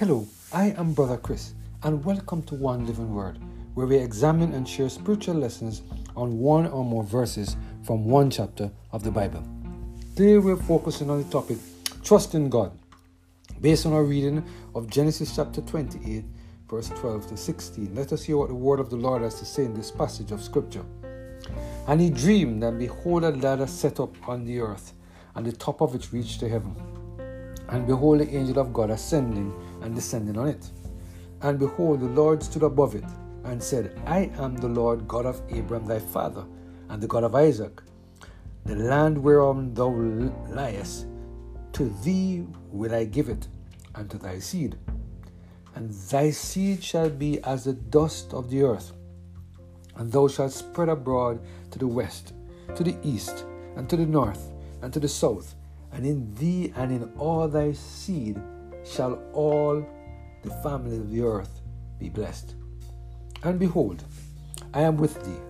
Hello, I am Brother Chris, and welcome to One Living Word, where we examine and share spiritual lessons on one or more verses from one chapter of the Bible. Today we're focusing on the topic Trust in God, based on our reading of Genesis chapter 28, verse 12 to 16. Let us hear what the word of the Lord has to say in this passage of Scripture. And he dreamed, and behold, a ladder set up on the earth, and the top of it reached to heaven. And behold, the angel of God ascending and descending on it. And behold, the Lord stood above it and said, I am the Lord God of Abraham thy father, and the God of Isaac. The land whereon thou liest, to thee will I give it, and to thy seed. And thy seed shall be as the dust of the earth, and thou shalt spread abroad to the west, to the east, and to the north, and to the south, and in thee and in all thy seed shall all the families of the earth be blessed. And behold, I am with thee,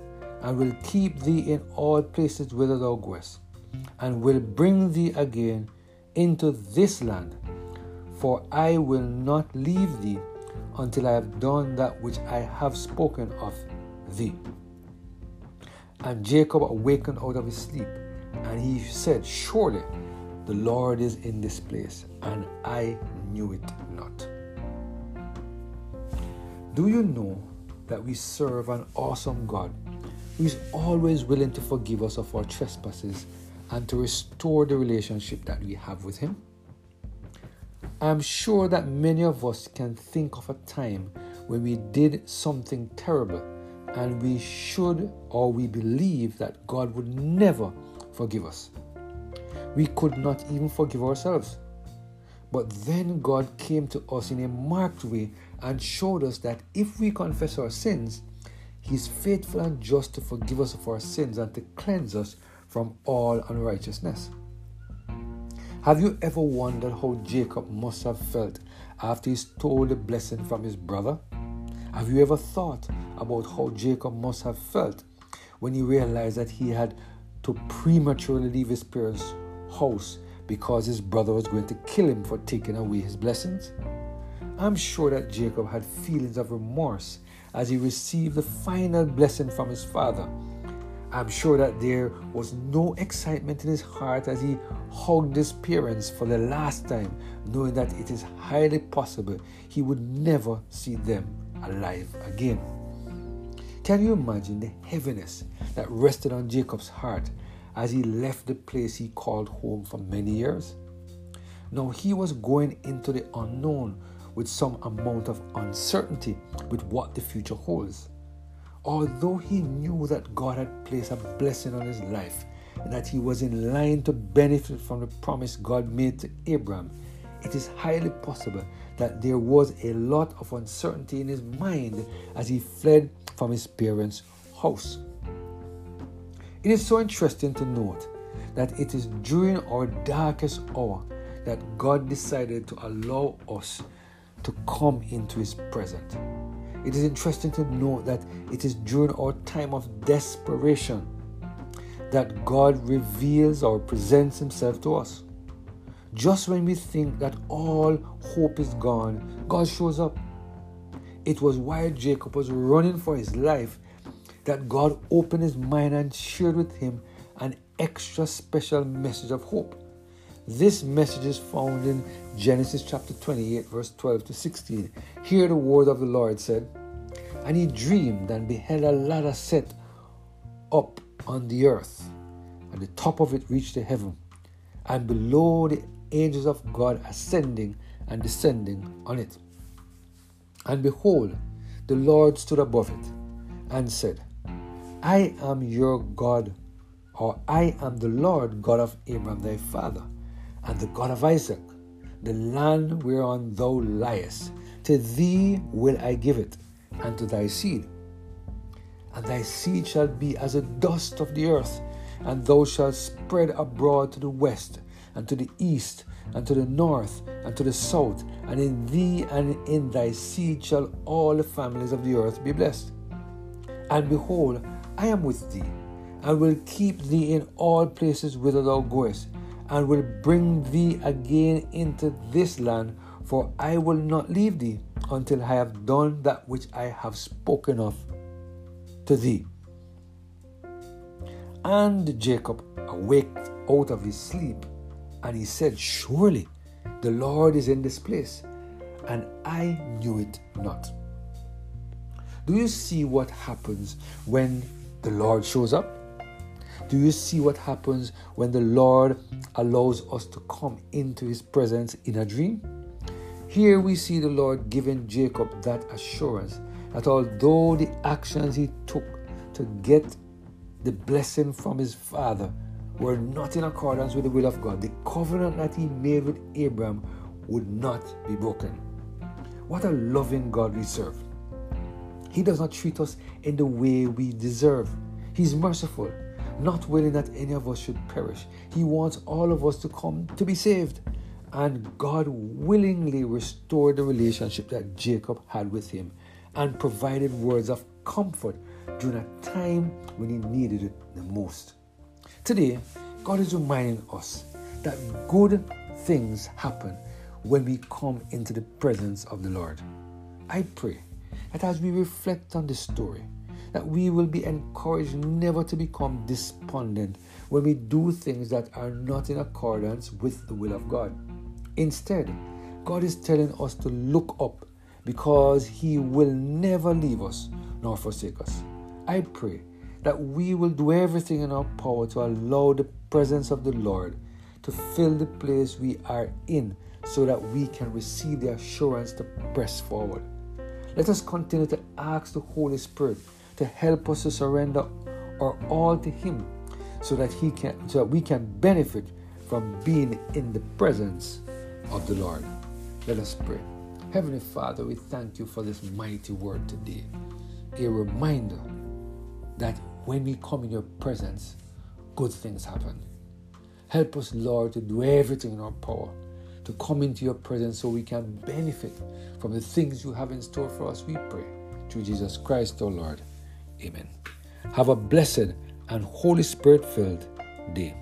and will keep thee in all places whither thou goest, and will bring thee again into this land. For I will not leave thee until I have done that which I have spoken of thee. And Jacob awakened out of his sleep, and he said, Surely the Lord is in this place, and I knew it not. Do you know that we serve an awesome God who is always willing to forgive us of our trespasses and to restore the relationship that we have with Him? I am sure that many of us can think of a time when we did something terrible and we should or we believe that God would never forgive us. We could not even forgive ourselves. But then God came to us in a marked way and showed us that if we confess our sins, He is faithful and just to forgive us of our sins and to cleanse us from all unrighteousness. Have you ever wondered how Jacob must have felt after he stole the blessing from his brother? Have you ever thought about how Jacob must have felt when he realized that he had to prematurely leave his parents' house because his brother was going to kill him for taking away his blessings? I'm sure that Jacob had feelings of remorse as he received the final blessing from his father I'm sure that there was no excitement in his heart as he hugged his parents for the last time, knowing that it is highly possible he would never see them alive again. Can you imagine the heaviness that rested on Jacob's heart as he left the place he called home for many years? Now he was going into the unknown with some amount of uncertainty with what the future holds although he knew that God had placed a blessing on his life and that he was in line to benefit from the promise God made to Abraham, it is highly possible that there was a lot of uncertainty in his mind as he fled from his parents' house. It is so interesting to note that it is during our darkest hour that God decided to allow us to come into his presence. It is interesting to note that it is during our time of desperation that God reveals or presents Himself to us. Just when we think that all hope is gone, God shows up. It was while Jacob was running for his life that God opened his mind and shared with him an extra special message of hope. This message is found in Genesis chapter 28, verse 12 to 16. Here the word of the Lord said, And he dreamed and beheld a ladder set up on the earth, and the top of it reached to heaven, and below the angels of God ascending and descending on it. And behold, the Lord stood above it and said, I am your God, or I am the Lord God of Abraham thy father and the God of Isaac, the land whereon thou liest. To thee will I give it, and to thy seed. And thy seed shall be as a dust of the earth, and thou shalt spread abroad to the west, and to the east, and to the north, and to the south, and in thee and in thy seed shall all the families of the earth be blessed. And behold, I am with thee, and will keep thee in all places whither thou goest and will bring thee again into this land, For I will not leave thee until I have done that which I have spoken of to thee. And Jacob awaked out of his sleep, and he said, Surely the Lord is in this place, and I knew it not. Do you see what happens when the Lord shows up? Do you see what happens when the Lord allows us to come into his presence in a dream? Here we see the Lord giving Jacob that assurance that although the actions he took to get the blessing from his father were not in accordance with the will of God, the covenant that he made with Abraham would not be broken. What a loving God we serve. He does not treat us in the way we deserve. He's merciful, not willing that any of us should perish. He wants all of us to come to be saved. And God willingly restored the relationship that Jacob had with him and provided words of comfort during a time when he needed it the most. Today, God is reminding us that good things happen when we come into the presence of the Lord. I pray that as we reflect on this story, that we will be encouraged never to become despondent when we do things that are not in accordance with the will of God. Instead, God is telling us to look up because He will never leave us nor forsake us. I pray that we will do everything in our power to allow the presence of the Lord to fill the place we are in so that we can receive the assurance to press forward. Let us continue to ask the Holy Spirit to help us to surrender our all to Him so that He can so that we can benefit from being in the presence of the Lord. Let us pray. Heavenly Father, we thank you for this mighty word today. A reminder that when we come in your presence, good things happen. Help us, Lord, to do everything in our power to come into your presence so we can benefit from the things you have in store for us, we pray. Through Jesus Christ, our Lord. Amen. Have a blessed and Holy Spirit filled day.